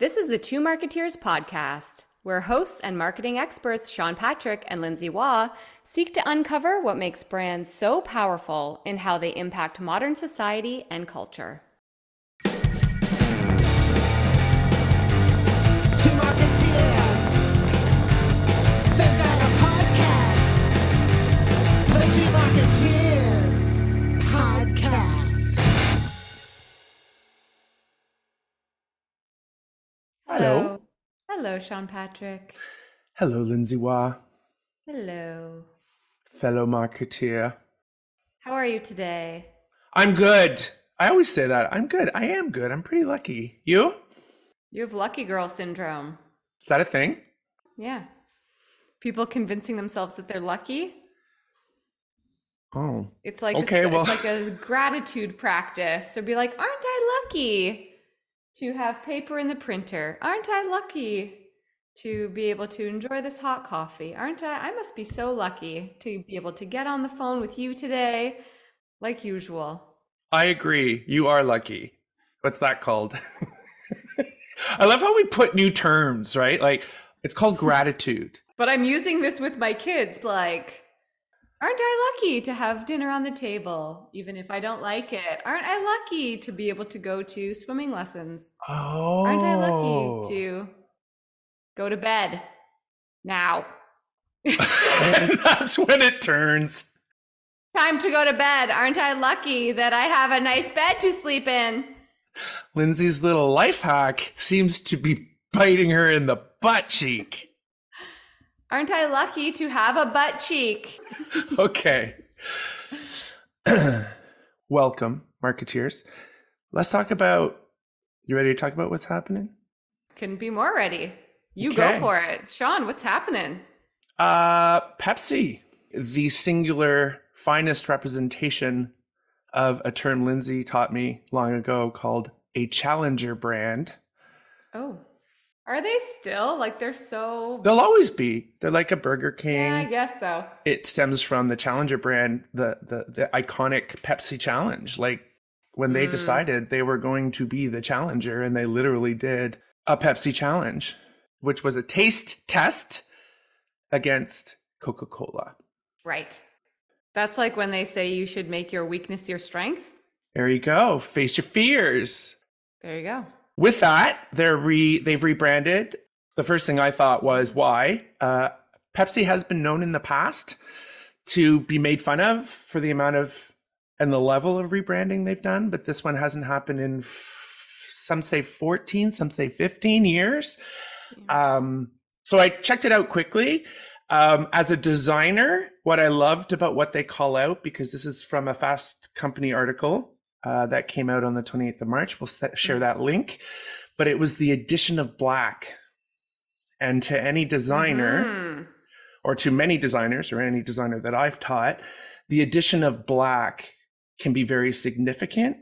This is the Two Marketeers podcast, where hosts and marketing experts Sean Patrick and Lindsay Waugh seek to uncover what makes brands so powerful in how they impact modern society and culture. Two Marketeers. They've got a podcast. The Two Marketeers Hello. Hello, Sean Patrick. Hello, Lindsay Waugh, Hello. fellow marketeer. How are you today? I'm good. I always say that. I'm good. I am good. I'm pretty lucky. You? You have lucky girl syndrome. Is that a thing? Yeah. People convincing themselves that they're lucky. Oh. It's like Okay, a, well- it's like a gratitude practice. So be like, aren't I lucky to have paper in the printer? Aren't I lucky to be able to enjoy this hot coffee? Aren't I? I must be so lucky to be able to get on the phone with you today, like usual. I agree. You are lucky. What's that called? I love how we put new terms, right? Like it's called gratitude. But I'm using this with my kids, like. Aren't I lucky to have dinner on the table, even if I don't like it? Aren't I lucky to be able to go to swimming lessons? Oh. Aren't I lucky oh. to go to bed now? and that's when it turns. Time to go to bed. Aren't I lucky that I have a nice bed to sleep in? Lindsay's little life hack seems to be biting her in the butt cheek. Aren't I lucky to have a butt cheek? okay. Welcome, marketeers. Let's talk about. You ready to talk about what's happening? Couldn't be more ready. You go for it. Sean, what's happening? Uh, Pepsi, the singular finest representation of a term Lindsay taught me long ago called a challenger brand. Oh. Are they still? Like they're so. They'll always be. They're like a Burger King. Yeah, I guess so. it stems from the challenger brand the the, the iconic pepsi challenge like when they Mm. decided they were going to be the challenger and they literally did a pepsi challenge which was a taste test against coca-cola Right. That's like when they say you should make your weakness your strength. there you go face your fears There you go. With that they're re they've rebranded. The first thing i thought was why? Uh, pepsi has been known in the past to be made fun of for the amount of and the level of rebranding they've done but this one hasn't happened in some say 14 some say 15 years. Um, so i checked it out quickly. Um, as a designer what i loved about what they call out because this is from a fast company article uh, that came out on the 28th of march we'll set, share that link but it was the addition of black and to any designer Mhm. or to many designers or any designer that I've taught, the addition of black can be very significant,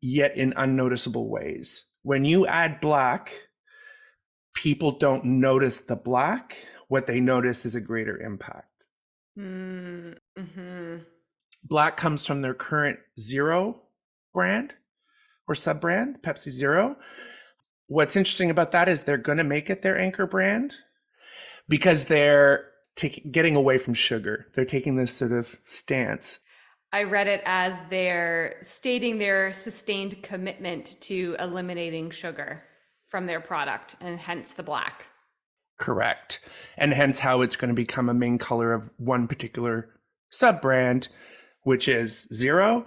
yet in unnoticeable ways. When you add black, people don't notice the black. What they notice is a greater impact. Mm, mhm. Black comes from their current Zero brand or sub brand, Pepsi Zero. What's interesting about that is they're going to make it their anchor brand because they're taking getting away from sugar. They're taking this sort of stance. I read it as they're stating their sustained commitment to eliminating sugar from their product and hence the black. Correct. And hence how it's going to become a main color of one particular sub brand, which is zero.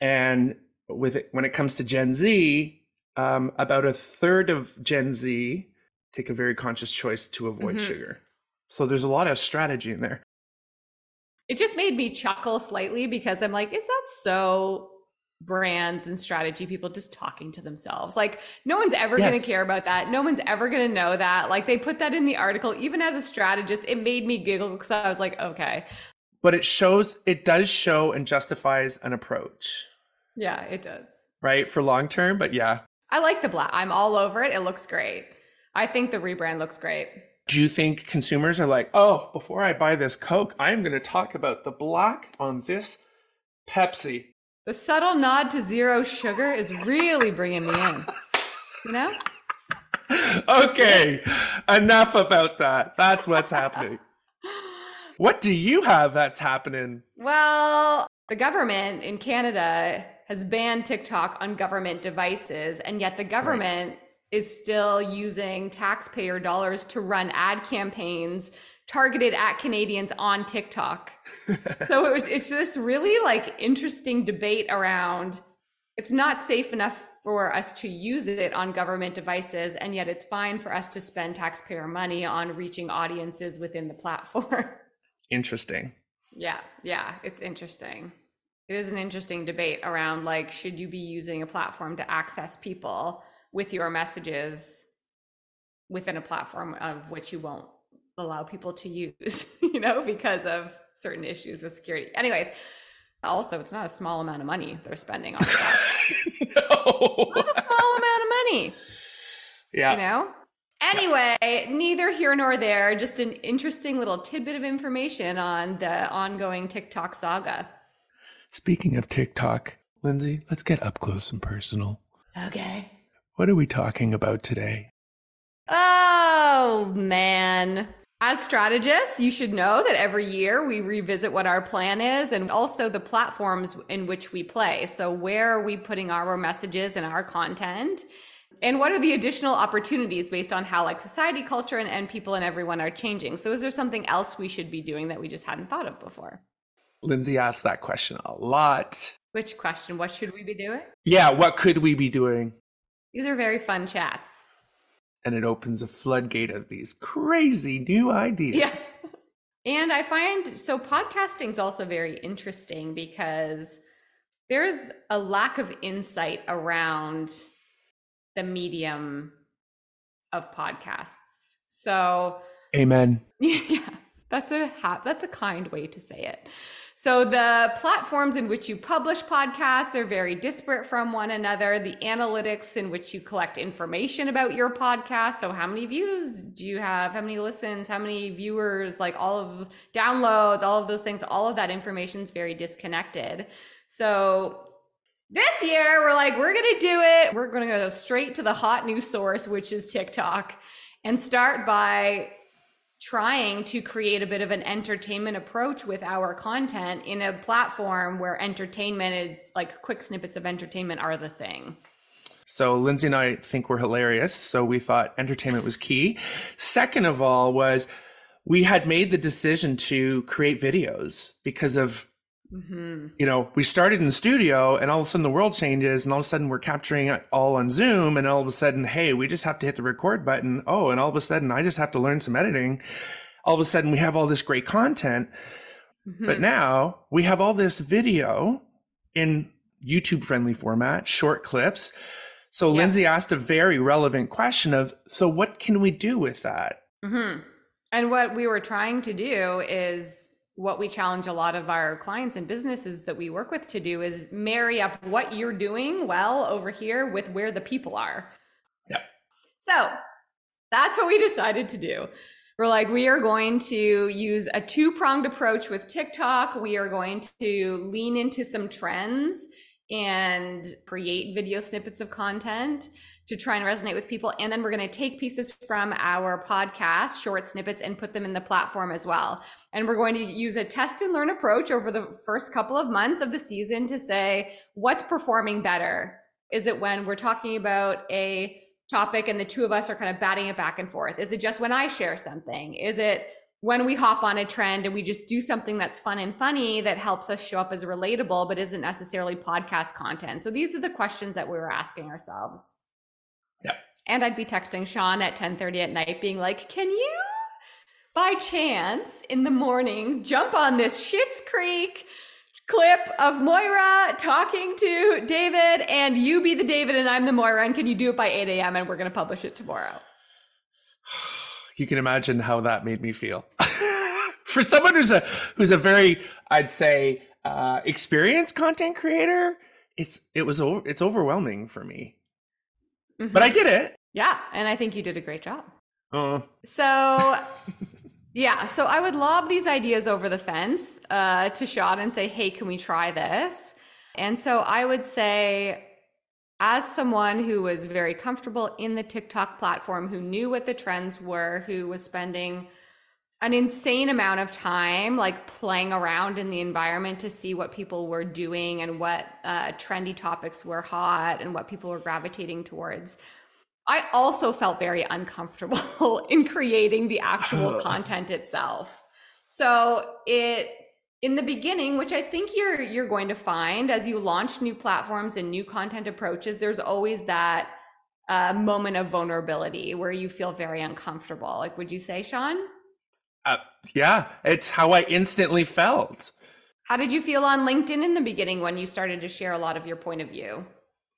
And with it, when it comes to Gen Z, um, about a third of Gen Z take a very conscious choice to avoid Mhm. sugar. So there's a lot of strategy in there. It just made me chuckle slightly because I'm like, is that so brands and strategy people just talking to themselves? Like, no one's ever going to care about that. No one's ever going to know that. Like, they put that in the article. Even as a strategist, it made me giggle because I was like, okay, But it shows, it does show and justifies an approach, yeah, it does. right? For long term. But yeah. I like the black. I'm all over it. It looks great. I think the rebrand looks great. Do you think consumers are like, oh, before I buy this Coke, I'm going to talk about the black on this Pepsi? The subtle nod to zero sugar is really bringing me in. You know? okay, enough about that. That's what's happening. What do you have that's happening? Well, the government in Canada has banned TikTok on government devices, and yet the government is still using taxpayer dollars to run ad campaigns targeted at Canadians on TikTok. so it was it's this really like interesting debate around it's not safe enough for us to use it on government devices and yet it's fine for us to spend taxpayer money on reaching audiences within the platform. Interesting. Yeah, yeah, it's interesting. It is an interesting debate around like, should you be using a platform to access people with your messages within a platform of which you won't allow people to use, you know, because of certain issues with security. Anyways, also, it's not a small amount of money they're spending on that. no. not a small amount of money, Yeah. you know? Anyway, neither here nor there, just an interesting little tidbit of information on the ongoing TikTok saga. Speaking of TikTok, Lindsay, let's get up close and personal. Okay. What are we talking about today? Oh, man. As strategists, you should know that every year we revisit what our plan is and also the platforms in which we play. So, where are we putting our messages and our content? And what are the additional opportunities based on how, like, society, culture, and, and people and everyone are changing? So, is there something else we should be doing that we just hadn't thought of before? Lindsay asked that question a lot. Which question? What should we be doing? Yeah, what could we be doing? These are very fun chats. And it opens a floodgate of these crazy new ideas. Yes. And I find so podcasting is also very interesting because there's a lack of insight around the medium of podcasts. So Amen. yeah, that's a ha- that's a kind way to say it. So the platforms in which you publish podcasts are very disparate from one another. The analytics in which you collect information about your podcast, so how many views do you have, how many listens, how many viewers, like all of downloads, all of those things, all of that information is very disconnected. So this year we're like we're going to do it. We're going to go straight to the hot news source which is TikTok and start by trying to create a bit of an entertainment approach with our content in a platform where entertainment is like quick snippets of entertainment are the thing. So Lindsay and I think we're hilarious. So we thought entertainment was key. Second of all was we had made the decision to create videos because of hmm you know, we started in the studio and all of a sudden the world changes and all of a sudden we're capturing it all on Zoom and all of a sudden, hey, we just have to hit the record button. Oh, and all of a sudden I just have to learn some editing. All of a sudden we have all this great content. But now we have all this video in YouTube friendly format, short clips. So Yeah. Lindsay asked a very relevant question of so what can we do with that? hmm And what we were trying to do is what we challenge a lot of our clients and businesses that we work with to do is marry up what you're doing well over here with where the people are. Yeah. So that's what we decided to do. We're like, we are going to use a two pronged approach with TikTok. We are going to lean into some trends and create video snippets of content to try and resonate with people. And then we're going to take pieces from our podcast, short snippets, and put them in the platform as well. And we're going to use a test and learn approach over the first couple of months of the season to say what's performing better. Is it when we're talking about a topic and the two of us are kind of batting it back and forth? Is it just when I share something? Is it when we hop on a trend and we just do something that's fun and funny that helps us show up as relatable but isn't necessarily podcast content? So these are the questions that we were asking ourselves. Yeah. And I'd be texting Sean at 10:30 at night being like, "Can you by chance in the morning jump on this Schitt's Creek clip of Moira talking to David and you be the David and I'm the Moira and can you do it by 8 a.m. and we're going to publish it tomorrow?" You can imagine how that made me feel. For someone who's a who's a very, I'd say, uh, experienced content creator, it's it was over, it's overwhelming for me. But I did it. Yeah, and I think you did a great job. Oh, So, yeah, so I would lob these ideas over the fence uh, to Sean and say, hey, can we try this? And so I would say, as someone who was very comfortable in the TikTok platform, who knew what the trends were, who was spending an insane amount of time like playing around in the environment to see what people were doing and what uh, trendy topics were hot and what people were gravitating towards. I also felt very uncomfortable in creating the actual content itself. So it in the beginning, which I think you're you're going to find as you launch new platforms and new content approaches, there's always that uh, moment of vulnerability where you feel very uncomfortable. Like, would you say, Sean? Yeah, it's how I instantly felt. How did you feel on LinkedIn in the beginning when you started to share a lot of your point of view?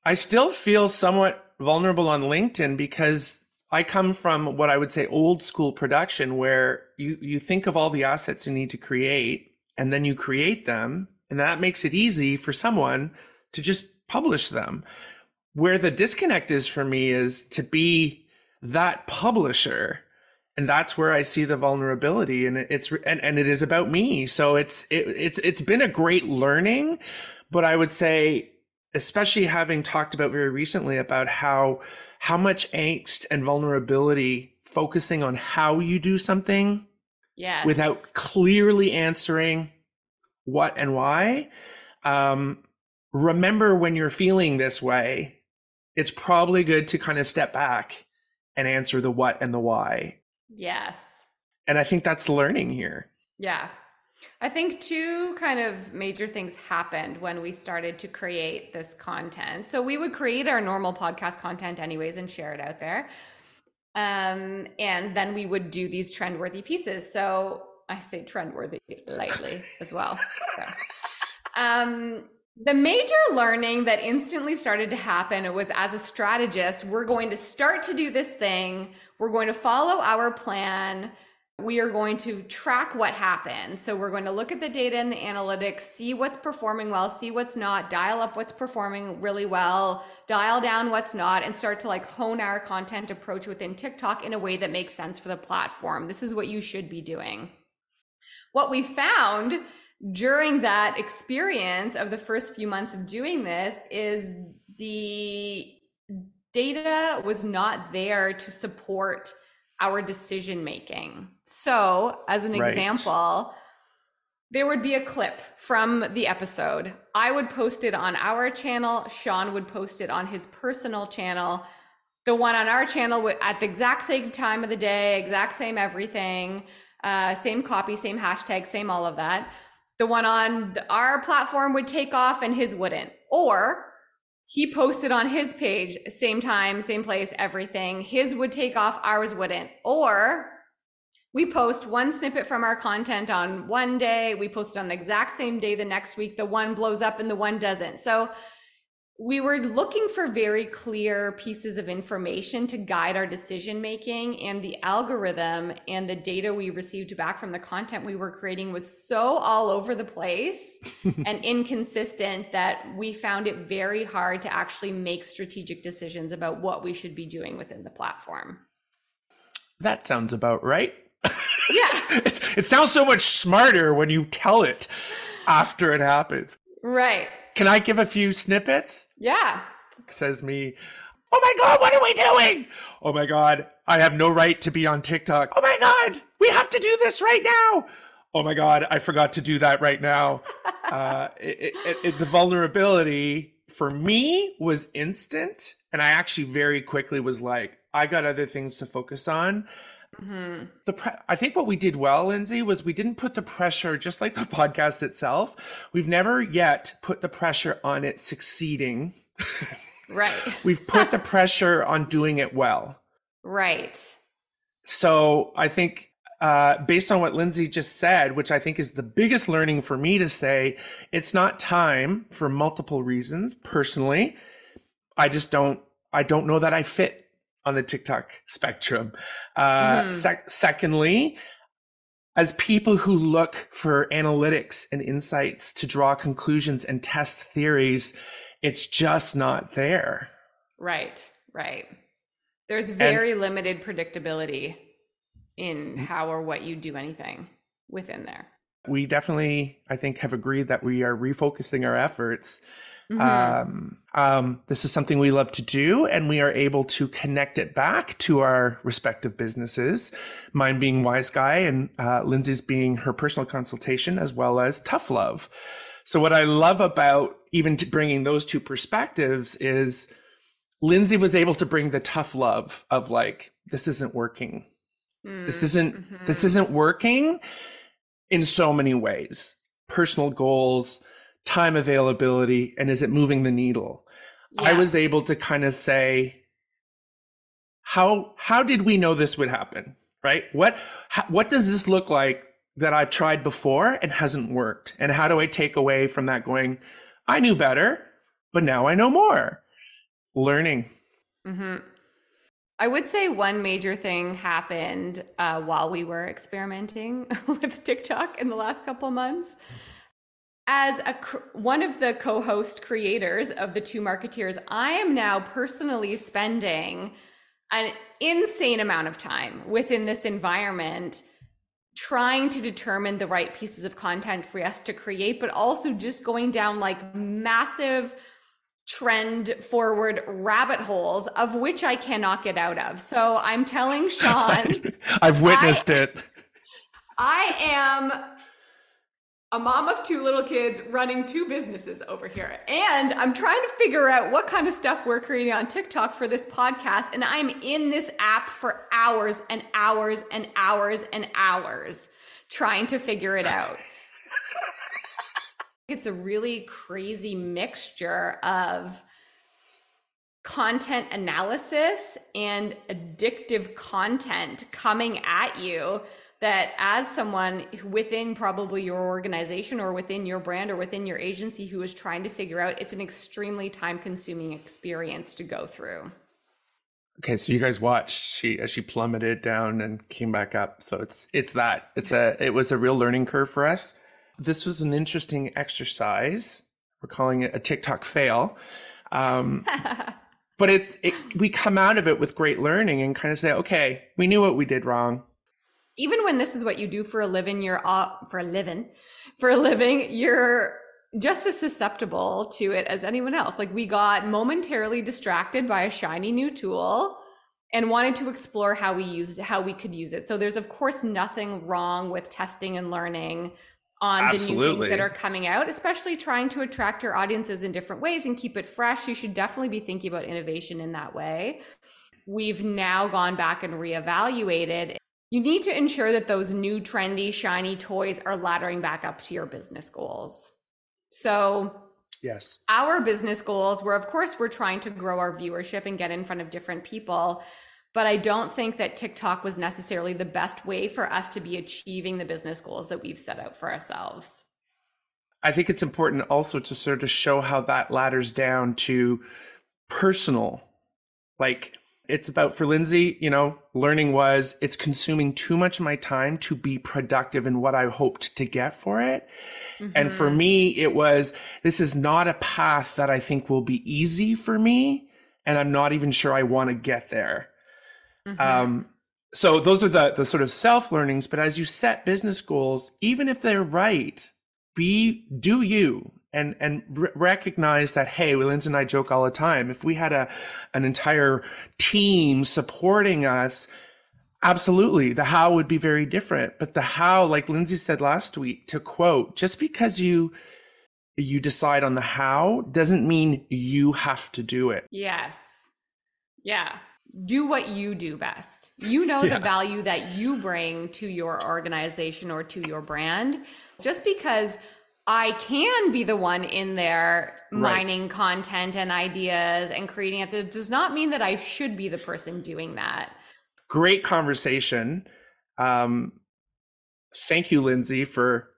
I still feel somewhat vulnerable on LinkedIn because I come from what I would say old school production where you you think of all the assets you need to create and then you create them and that makes it easy for someone to just publish them. Where the disconnect is for me is to be that publisher and that's where I see the vulnerability and it's and, and it is about me. So it's it, it's it's been a great learning, but I would say especially having talked about very recently about how how much angst and vulnerability focusing on how you do something yes. without clearly answering what and why um, remember when you're feeling this way it's probably good to kind of step back and answer the what and the why Yes. and i think that's learning here Yeah. I think two kind of major things happened when we started to create this content. So we would create our normal podcast content anyways and share it out there. Um, and then we would do these trendworthy pieces. So I say trendworthy lightly as well. So, um, the major learning that instantly started to happen was as a strategist, we're going to start to do this thing. We're going to follow our plan. We are going to track what happens. So we're going to look at the data and the analytics, see what's performing well, see what's not, dial up what's performing really well, dial down what's not, and start to like hone our content approach within TikTok in a way that makes sense for the platform. This is what you should be doing. What we found during that experience of the first few months of doing this is the data was not there to support our decision making. So, as an Right. example, there would be a clip from the episode. I would post it on our channel, Sean would post it on his personal channel. The one on our channel at the exact same time of the day, exact same everything, uh, same copy, same hashtag, same all of that. The one on our platform would take off and his wouldn't. Or he posted on his page, same time, same place, everything. His would take off, ours wouldn't. Or we post one snippet from our content on one day, we post it on the exact same day the next week, the one blows up and the one doesn't. So we were looking for very clear pieces of information to guide our decision making and the algorithm and the data we received back from the content we were creating was so all over the place and inconsistent that we found it very hard to actually make strategic decisions about what we should be doing within the platform. that sounds about right Yeah. it's, it sounds so much smarter when you tell it after it happens Right. Can i give a few snippets Yeah. says me, Oh my God, what are we doing? Oh my God, I have no right to be on TikTok. Oh my God, we have to do this right now. Oh my God, I forgot to do that right now. uh, it, it, it, the vulnerability for me was instant. And I actually very quickly was like, I got other things to focus on. Hmm The pre- I think what we did well, Lindsay, was we didn't put the pressure, just like the podcast itself. We've never yet put the pressure on it succeeding. Right. We've put the pressure on doing it well. Right. So I think, uh, based on what Lindsay just said, which I think is the biggest learning for me to say, it's not time for multiple reasons. Personally, I just don't. I don't know that I fit on the TikTok spectrum. Uh, Mhm. sec- secondly, as people who look for analytics and insights to draw conclusions and test theories, it's just not there. Right. Right. There's very limited predictability in how or what you do anything within there. we definitely i think have agreed that we are refocusing our efforts Um, um, this is something we love to do, and we are able to connect it back to our respective businesses. Mine being Wise Guy, and uh, Lindsay's being her personal consultation, as well as Tough Love. So, what I love about even bringing those two perspectives is Lindsay was able to bring the tough love of like, this isn't working. This isn't this isn't working in so many ways. Personal goals, time availability, and is it moving the needle? I was able to kind of say, how how did we know this would happen? Right? What how, what does this look like that I've tried before and hasn't worked? And how do I take away from that going, I knew better, but now I know more. Learning. hmm I would say one major thing happened uh, while we were experimenting with TikTok in the last couple months. As a one of the co-host creators of the Two Marketeers, I am now personally spending an insane amount of time within this environment trying to determine the right pieces of content for us to create, but also just going down like massive trend forward rabbit holes of which I cannot get out of. So I'm telling Sean, I've witnessed it. I am a mom of two little kids running two businesses over here. And I'm trying to figure out what kind of stuff we're creating on TikTok for this podcast. And I'm in this app for hours and hours and hours and hours trying to figure it out. it's a really crazy mixture of content analysis and addictive content coming at you that as someone within probably your organization or within your brand or within your agency who is trying to figure out it's an extremely time consuming experience to go through Okay, so you guys watched she as she plummeted down and came back up. So it's it's that. It's a it was a real learning curve for us. This was an interesting exercise. We're calling it a TikTok fail. Um, but it's it, we come out of it with great learning and kind of say, okay, we knew what we did wrong. Even when this is what you do for a living you're uh, for a living for a living you're just as susceptible to it as anyone else. Like we got momentarily distracted by a shiny new tool and wanted to explore how we used how we could use it. So there's of course nothing wrong with testing and learning on the new things that are coming out especially trying to attract your audiences in different ways and keep it fresh. You should definitely be thinking about innovation in that way. We've now gone back and reevaluated you need to ensure that those new trendy shiny toys are laddering back up to your business goals so Yes. our business goals were of course we're trying to grow our viewership and get in front of different people but i don't think that tiktok was necessarily the best way for us to be achieving the business goals that we've set out for ourselves I think it's important also to sort of show how that ladders down to personal. Like it's about for Lindsay, you know, learning was it's consuming too much of my time to be productive in what I hoped to get for it. And for Mhm. me, it was this is not a path that I think will be easy for me. And I'm not even sure I want to get there. Mhm. Um, so those are the the sort of self learnings. But as you set business goals, even if they're right, be do you and and r- recognize that hey, Lindsay and I joke all the time. If we had a an entire team supporting us, absolutely the how would be very different. But the how, like Lindsay said last week, to quote, just because you you decide on the how doesn't mean you have to do it. Yes. Yeah. Do what you do best. You know Yeah. the value that you bring to your organization or to your brand. Just because I can be the one in there Right. mining content and ideas and creating it, that does not mean that I should be the person doing that. great conversation. Um, thank you, Lindsay, for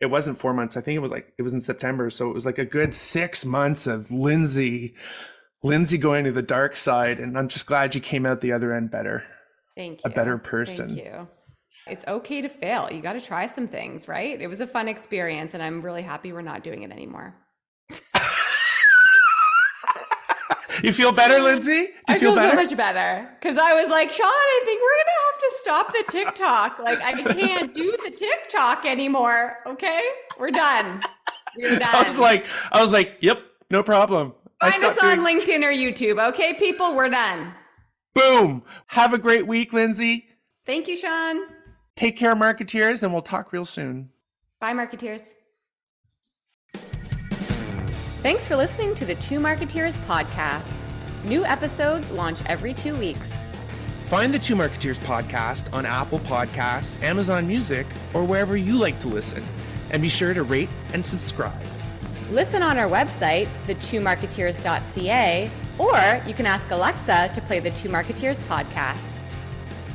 it wasn't four months. I think it was like it was in September, so it was like a good six months of Lindsay, Lindsay going to the dark side, and I'm just glad you came out the other end better. Thank you. A better person. Thank you. It's okay to fail. You got to try some things, right? It was a fun experience, and I'm really happy we're not doing it anymore. You feel better, Lindsay? You I feel, feel, better? so much better because I was like, Sean, I think we're gonna have to stop the TikTok. Like, I can't do the TikTok anymore. Okay, we're done. We're done. I was like, I was like, yep, No problem. Find us on doing- LinkedIn or YouTube. Okay, people, we're done. Boom. Have a great week, Lindsay. Thank you, Sean. Take care, marketeers, and we'll talk real soon. Bye, marketeers. Thanks for listening to the Two Marketeers podcast. New episodes launch every two weeks. Find the Two Marketeers podcast on Apple Podcasts, Amazon Music, or wherever you like to listen. And be sure to rate and subscribe. Listen on our website, the2marketeers.ca, or you can ask Alexa to play the Two Marketeers podcast.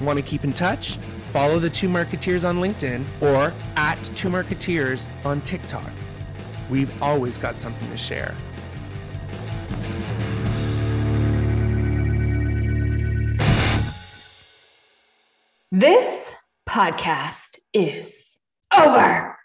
Want to keep in touch? Follow the Two Marketeers on LinkedIn or at Two Marketeers on TikTok. We've always got something to share. This podcast is over.